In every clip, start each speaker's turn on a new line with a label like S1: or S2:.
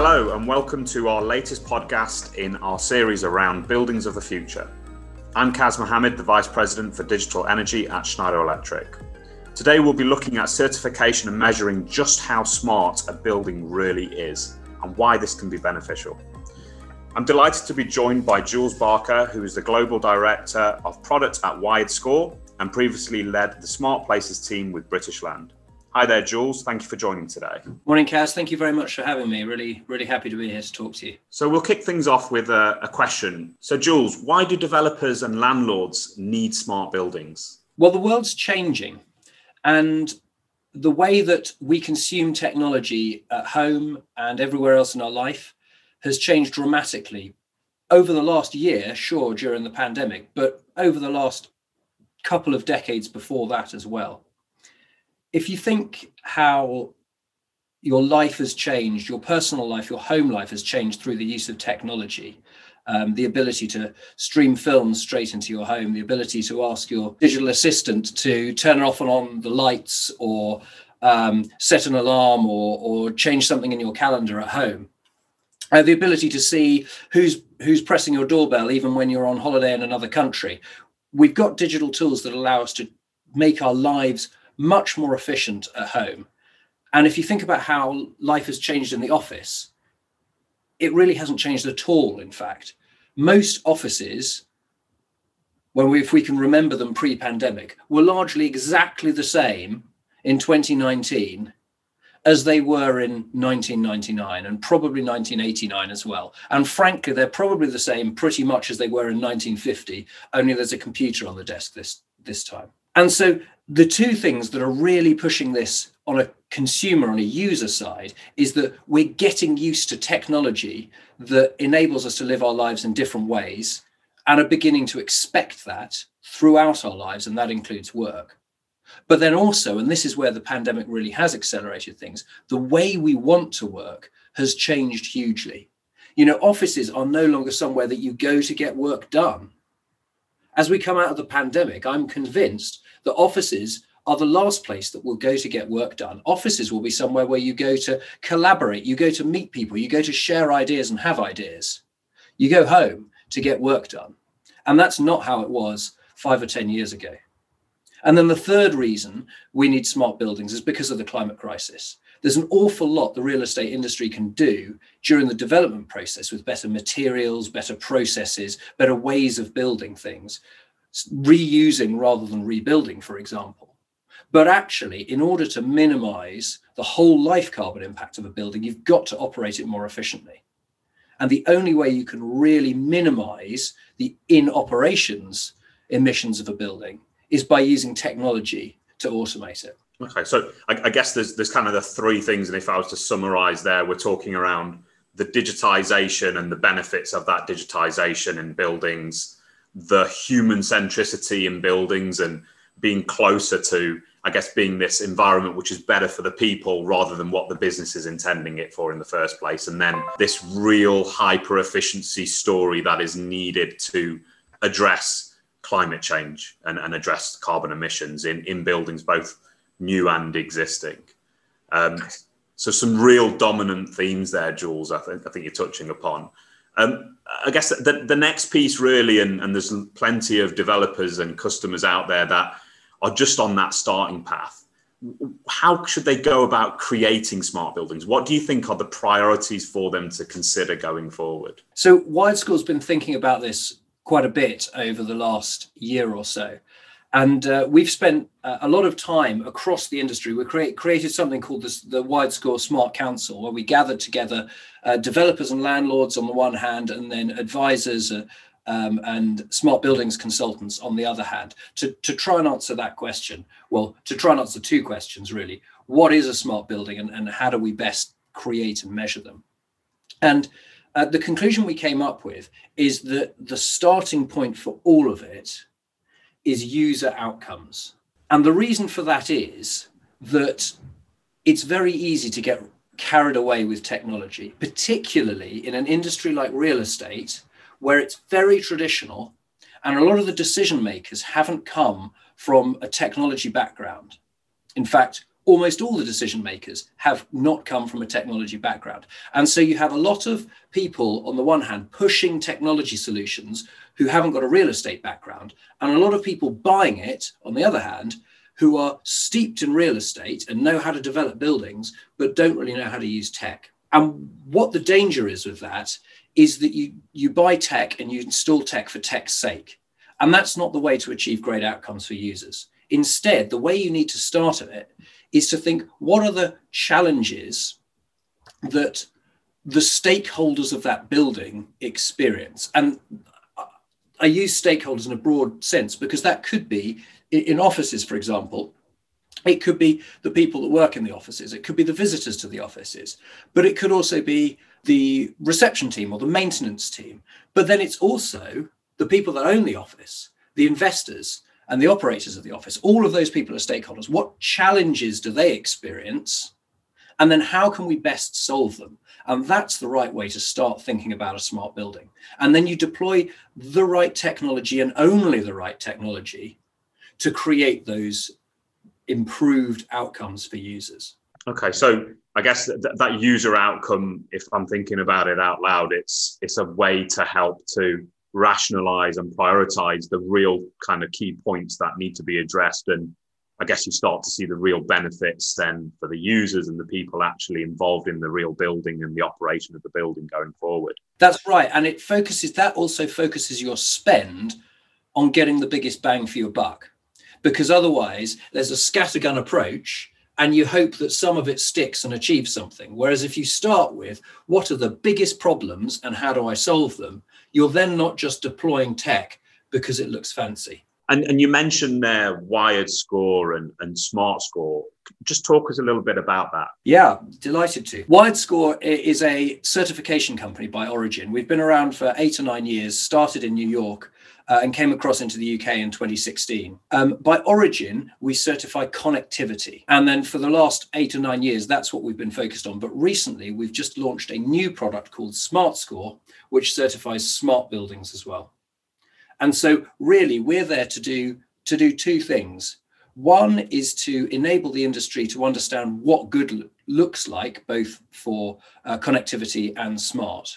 S1: Hello, and welcome to our latest podcast in our series around buildings of the future. I'm Kaz Mohammed, the Vice President for Digital Energy at Schneider Electric. Today, we'll be looking at certification and measuring just how smart a building really is and why this can be beneficial. I'm delighted to be joined by Jules Barker, who is the Global Director of Product at WiredScore and previously led the Smart Places team with British Land. Hi there, Jules. Thank you for joining today.
S2: Morning, Kaz. Thank you very much for having me. Really, really happy to be here to talk to you.
S1: So, we'll kick things off with a, a question. So, Jules, why do developers and landlords need smart buildings?
S2: Well, the world's changing, and the way that we consume technology at home and everywhere else in our life has changed dramatically over the last year, sure, during the pandemic, but over the last couple of decades before that as well. If you think how your life has changed, your personal life, your home life has changed through the use of technology. Um, the ability to stream films straight into your home, the ability to ask your digital assistant to turn off and on the lights or um, set an alarm or, or change something in your calendar at home uh, the ability to see who's who's pressing your doorbell even when you're on holiday in another country we've got digital tools that allow us to make our lives much more efficient at home and if you think about how life has changed in the office it really hasn't changed at all in fact most offices when we, if we can remember them pre-pandemic were largely exactly the same in 2019 as they were in 1999 and probably 1989 as well. And frankly, they're probably the same pretty much as they were in 1950, only there's a computer on the desk this, this time. And so the two things that are really pushing this on a consumer, on a user side, is that we're getting used to technology that enables us to live our lives in different ways and are beginning to expect that throughout our lives, and that includes work. But then also, and this is where the pandemic really has accelerated things, the way we want to work has changed hugely. You know, offices are no longer somewhere that you go to get work done. As we come out of the pandemic, I'm convinced that offices are the last place that we'll go to get work done. Offices will be somewhere where you go to collaborate, you go to meet people, you go to share ideas and have ideas. You go home to get work done. And that's not how it was five or 10 years ago. And then the third reason we need smart buildings is because of the climate crisis. There's an awful lot the real estate industry can do during the development process with better materials, better processes, better ways of building things, reusing rather than rebuilding, for example. But actually, in order to minimize the whole life carbon impact of a building, you've got to operate it more efficiently. And the only way you can really minimize the in operations emissions of a building is by using technology to automate it.
S1: Okay, so I, I, guess there's there's kind of the three things, and if I was to summarize there, we're talking around the digitization and the benefits of that digitization in buildings, the human centricity in buildings, and being closer to, I guess, being this environment which is better for the people rather than what the business is intending it for in the first place, and then this real hyper efficiency story that is needed to address climate change and, and address carbon emissions in, in buildings, both new and existing. Um, so some real dominant themes there, Jules. I think I think you're touching upon. Um, I guess the, the next piece really, and, and there's plenty of developers and customers out there that are just on that starting path. How should they go about creating smart buildings? What do you think are the priorities for them to consider going forward?
S2: So, WiredScore's been thinking about this quite a bit over the last year or so. And uh, we've spent uh, a lot of time across the industry. We create, created something called this, the WiredScore Smart Council, where we gathered together uh, developers and landlords on the one hand, and then advisors uh, um, and smart buildings consultants on the other hand, to, to try and answer that question. Well, to try and answer two questions really. What is a smart building, and, and how do we best create and measure them? And uh, the conclusion we came up with is that the starting point for all of it is user outcomes. And the reason for that is that it's very easy to get carried away with technology, particularly in an industry like real estate, where it's very traditional and a lot of the decision makers haven't come from a technology background. In fact, almost all the decision makers have not come from a technology background. And so you have a lot of people, on the one hand, pushing technology solutions who haven't got a real estate background, and a lot of people buying it, on the other hand, who are steeped in real estate and know how to develop buildings, but don't really know how to use tech. And what the danger is with that is that you, you buy tech and you install tech for tech's sake. And that's not the way to achieve great outcomes for users. Instead, the way you need to start at it is to think what are the challenges that the stakeholders of that building experience? And i use stakeholders in a broad sense because that could be in offices for example it could be the people that work in the offices it could be the visitors to the offices but it could also be the reception team or the maintenance team. But then it's also the people that own the office the investors and the operators of the office, all of those people are stakeholders. What challenges do they experience? And then how can we best solve them? And that's the right way to start thinking about a smart building. And then you deploy the right technology and only the right technology to create those improved outcomes for users.
S1: Okay, so I guess that, that user outcome, if I'm thinking about it out loud, it's it's a way to help to rationalize and prioritize the real kind of key points that need to be addressed and I guess you start to see the real benefits then for the users and the people actually involved in the real building and the operation of the building going forward.
S2: That's right. And it focuses, that also focuses your spend on getting the biggest bang for your buck. Because otherwise, there's a scattergun approach and you hope that some of it sticks and achieves something. Whereas if you start with what are the biggest problems and how do I solve them, you're then not just deploying tech because it looks fancy.
S1: And, and you mentioned there Wired Score and, and Smart Score. Just talk us a little bit about that.
S2: Yeah, delighted to. Wired Score is a certification company by origin. We've been around for eight or nine years, started in New York, uh, and came across into the UK in 2016. Um, by origin, we certify connectivity. And then for the last eight or nine years, that's what we've been focused on. But recently, we've just launched a new product called Smart Score, which certifies smart buildings as well. And so really we're there to do to do two things. One is to enable the industry to understand what good looks like, both for uh, connectivity and smart.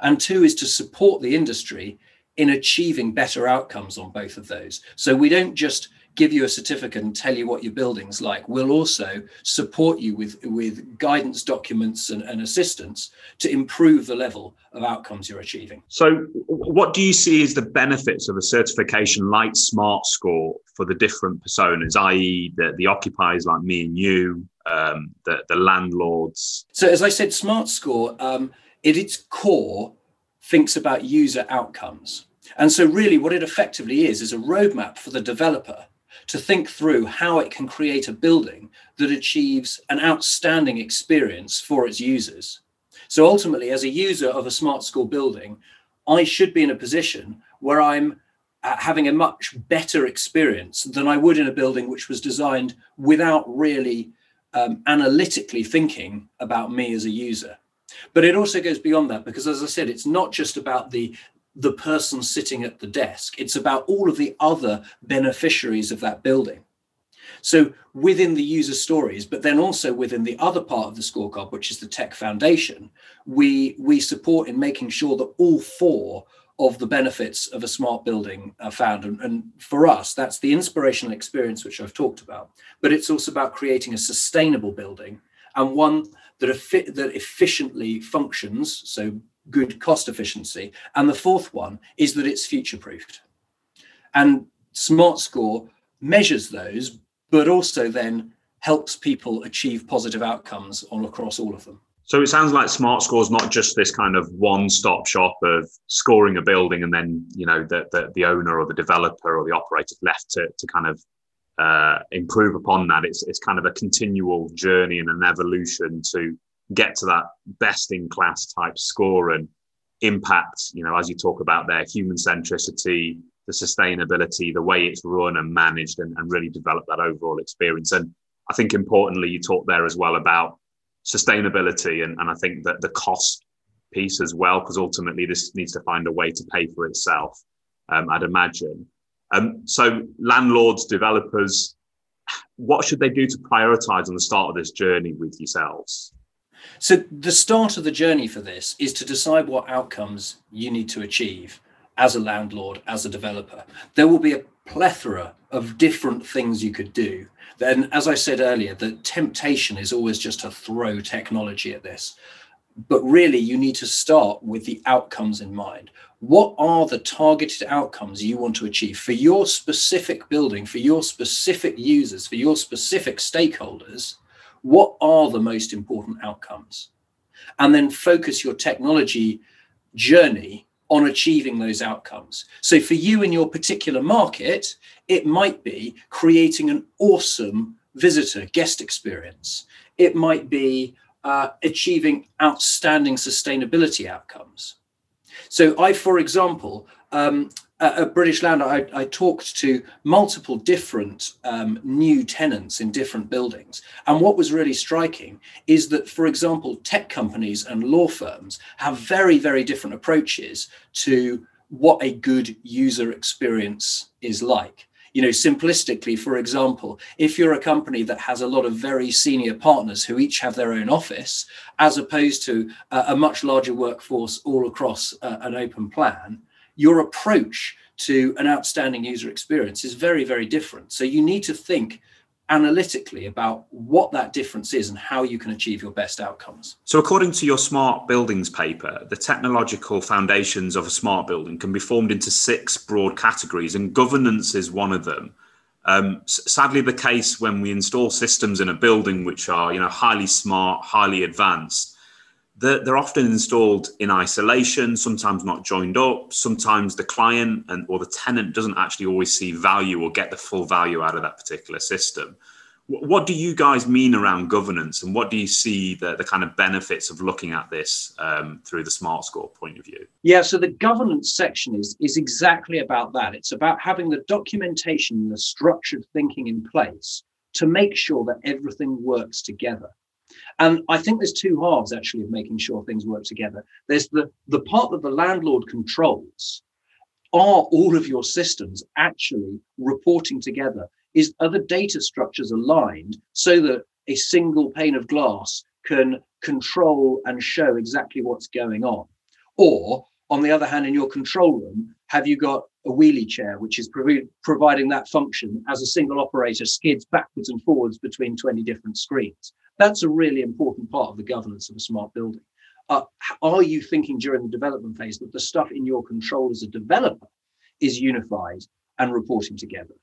S2: And two is to support the industry in achieving better outcomes on both of those. So we don't just give you a certificate and tell you what your building's like. We'll also support you with, with guidance documents and, and assistance to improve the level of outcomes you're achieving.
S1: So, what do you see as the benefits of a certification like Smart Score for the different personas, i.e., the, the occupiers like me and you, um, the, the landlords?
S2: So, as I said, Smart Score, um, at its core, thinks about user outcomes. And so, really, what it effectively is is a roadmap for the developer to think through how it can create a building that achieves an outstanding experience for its users. So ultimately, as a user of a Smart Score building, I should be in a position where I'm uh, having a much better experience than I would in a building which was designed without really um, analytically thinking about me as a user. But it also goes beyond that because, as I said, it's not just about the the person sitting at the desk. It's about all of the other beneficiaries of that building. So within the user stories, but then also within the other part of the scorecard, which is the tech foundation, we we support in making sure that all four of the benefits of a smart building are found. And, and for us, that's the inspirational experience which I've talked about. But it's also about creating a sustainable building and one that, that efficiently functions. So good cost efficiency. And the fourth one is that it's future proofed. And Smart Score measures those, but also then helps people achieve positive outcomes on across all of them.
S1: So it sounds like Smart Score is not just this kind of one-stop shop of scoring a building and then you know the, the, the owner or the developer or the operator left to, to kind of uh, improve upon that. It's it's kind of a continual journey and an evolution to get to that best in class type score and impact, you know, as you talk about there, human centricity, the sustainability, the way it's run and managed, and, and really develop that overall experience. And I think importantly, you talked there as well about sustainability, and, and I think that the cost piece as well, because ultimately this needs to find a way to pay for itself, um, I'd imagine. Um, so landlords, developers, what should they do to prioritize on the start of this journey with yourselves?
S2: So, the start of the journey for this is to decide what outcomes you need to achieve as a landlord, as a developer. There will be a plethora of different things you could do. Then, as I said earlier, the temptation is always just to throw technology at this. But really, you need to start with the outcomes in mind. What are the targeted outcomes you want to achieve for your specific building, for your specific users, for your specific stakeholders? What are the most important outcomes? And then focus your technology journey on achieving those outcomes. So, for you in your particular market, it might be creating an awesome visitor guest experience. It might be uh, achieving outstanding sustainability outcomes. So, I, for example, um, at British Land, I, I, talked to multiple different um, new tenants in different buildings. And what was really striking is that, for example, tech companies and law firms have very, very different approaches to what a good user experience is like. You know, simplistically, for example, if you're a company that has a lot of very senior partners who each have their own office, as opposed to a, a much larger workforce all across uh, an open plan, your approach to an outstanding user experience is very, very different. So you need to think analytically about what that difference is and how you can achieve your best outcomes.
S1: So, according to your smart buildings paper, the technological foundations of a smart building can be formed into six broad categories, and governance is one of them. Um, sadly, the case when we install systems in a building which are, you know, highly smart, highly advanced, they're, they're often installed in isolation, sometimes not joined up. Sometimes the client and or the tenant doesn't actually always see value or get the full value out of that particular system. What do you guys mean around governance, and what do you see the, the kind of benefits of looking at this um, through the Smart Score point of view?
S2: Yeah, so the governance section is is exactly about that. It's about having the documentation and the structured thinking in place to make sure that everything works together. And I think there's two halves actually of making sure things work together. There's the, the part that the landlord controls. Are all of your systems actually reporting together? Is other data structures aligned so that a single pane of glass can control and show exactly what's going on? Or on the other hand, in your control room, have you got a wheelie chair, which is prov- providing that function as a single operator skids backwards and forwards between 20 different screens? That's a really important part of the governance of a smart building. Uh, are you thinking during the development phase that the stuff in your control as a developer is unified and reporting together?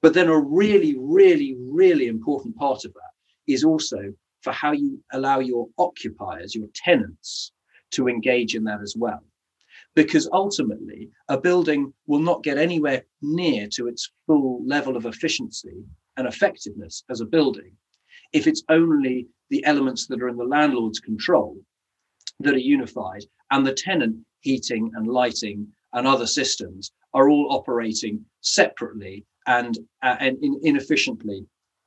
S2: But then a really, really, really important part of that is also for how you allow your occupiers, your tenants, to engage in that as well. Because ultimately, a building will not get anywhere near to its full level of efficiency and effectiveness as a building if it's only the elements that are in the landlord's control that are unified and the tenant heating and lighting and other systems are all operating separately and, uh, and in, inefficiently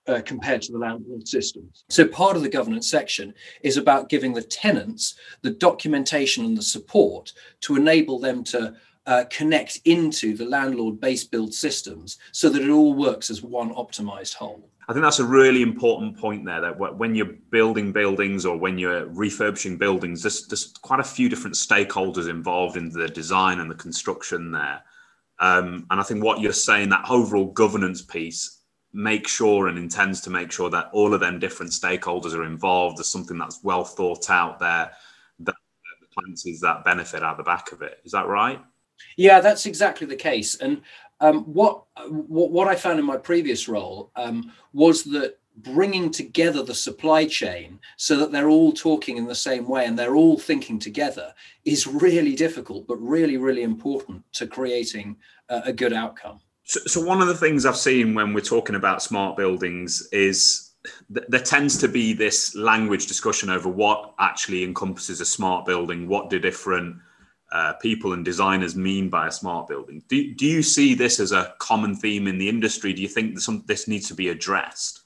S2: uh, compared to the landlord systems. So part of the governance section is about giving the tenants the documentation and the support to enable them to uh, connect into the landlord base build systems so that it all works as one optimized whole.
S1: I think that's a really important point there. That when you're building buildings or when you're refurbishing buildings, there's, there's quite a few different stakeholders involved in the design and the construction there. Um, and I think what you're saying, that overall governance piece, make sure and intends to make sure that all of them different stakeholders are involved. There's something that's well thought out there that the client sees that benefit out the back of it. Is that right?
S2: Yeah, that's exactly the case. And um, what, what, what I found in my previous role um, was that bringing together the supply chain so that they're all talking in the same way and they're all thinking together is really difficult, but really, really important to creating a, a good outcome.
S1: So, so, one of the things I've seen when we're talking about smart buildings is th- there tends to be this language discussion over what actually encompasses a smart building, what do different uh, people and designers mean by a smart building. Do, do you see this as a common theme in the industry? Do you think some, this needs to be addressed?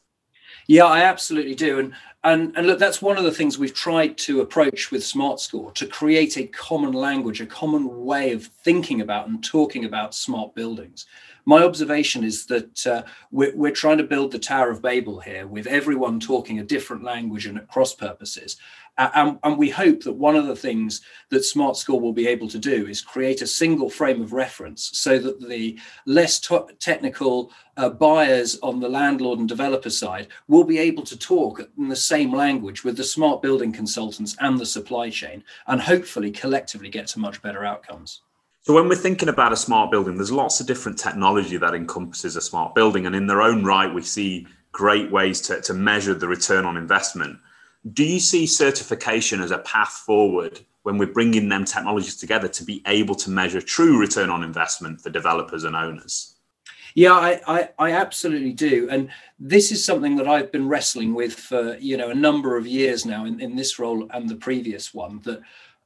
S2: Yeah, I absolutely do. And And, and look, that's one of the things we've tried to approach with Smart Score to create a common language, a common way of thinking about and talking about smart buildings. My observation is that uh, we're, we're trying to build the Tower of Babel here with everyone talking a different language and at cross purposes. And, and, we hope that one of the things that Smart Score will be able to do is create a single frame of reference so that the less t- technical uh, buyers on the landlord and developer side will be able to talk in the same language with the smart building consultants and the supply chain and hopefully collectively get to much better outcomes.
S1: So when we're thinking about a smart building, there's lots of different technology that encompasses a smart building. And in their own right, we see great ways to, to measure the return on investment. Do you see certification as a path forward when we're bringing them technologies together to be able to measure true return on investment for developers and owners?
S2: Yeah, I, I, I, absolutely do. And this is something that I've been wrestling with for, you know, a number of years now in, in this role and the previous one, that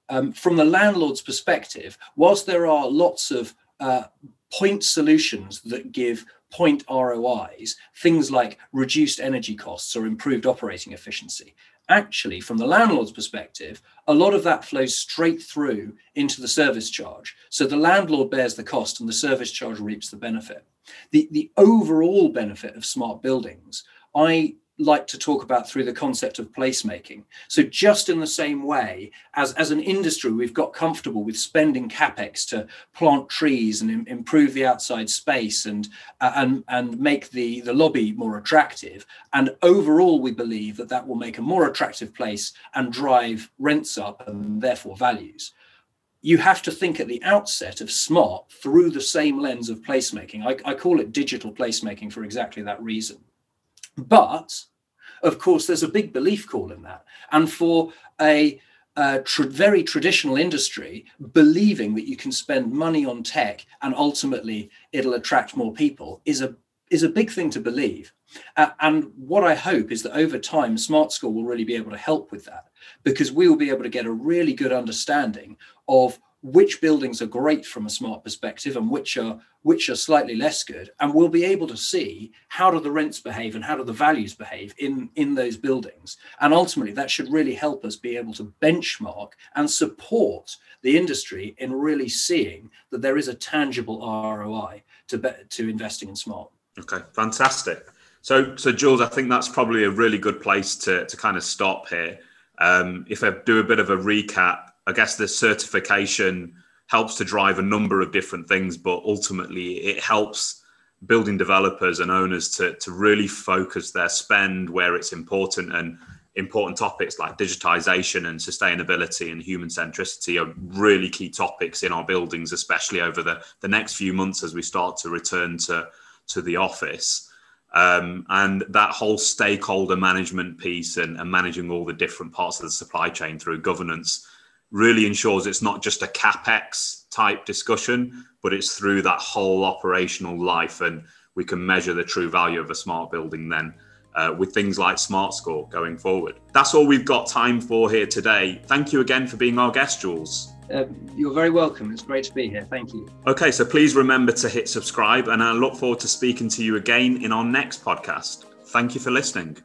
S2: um, from the landlord's perspective, whilst there are lots of uh, point solutions that give point ROIs, things like reduced energy costs or improved operating efficiency, actually, from the landlord's perspective, a lot of that flows straight through into the service charge. So the landlord bears the cost and the service charge reaps the benefit. The, the overall benefit of smart buildings, I like to talk about through the concept of placemaking. So, just in the same way as, as an industry, we've got comfortable with spending capex to plant trees and Im- improve the outside space and, uh, and, and make the, the lobby more attractive. And overall, we believe that that will make a more attractive place and drive rents up and therefore values. You have to think at the outset of smart through the same lens of placemaking. I, I call it digital placemaking for exactly that reason but of course, there's a big belief call in that. And for a tra- very traditional industry, believing that you can spend money on tech and ultimately it'll attract more people is a is a big thing to believe. Uh, and what I hope is that over time, Smart Score will really be able to help with that because we will be able to get a really good understanding of which buildings are great from a smart perspective and which are which are slightly less good and we'll be able to see how do the rents behave and how do the values behave in in those buildings. And ultimately that should really help us be able to benchmark and support the industry in really seeing that there is a tangible ROI to be, to investing in smart.
S1: Okay fantastic. So so Jules I think that's probably a really good place to to kind of stop here. Um, if I do a bit of a recap I guess the certification helps to drive a number of different things, but ultimately it helps building developers and owners to, to really focus their spend where it's important and important topics like digitization and sustainability and human centricity are really key topics in our buildings, especially over the, the next few months as we start to return to, to the office. Um, and that whole stakeholder management piece and, and managing all the different parts of the supply chain through governance really ensures it's not just a capex type discussion, but it's through that whole operational life, and we can measure the true value of a smart building then. Uh, with things like Smart Score going forward. That's all we've got time for here today. Thank you again for being our guest, Jules.
S2: Uh, you're very welcome. It's great to be here. Thank you.
S1: Okay, so please remember to hit subscribe, and I look forward to speaking to you again in our next podcast. Thank you for listening.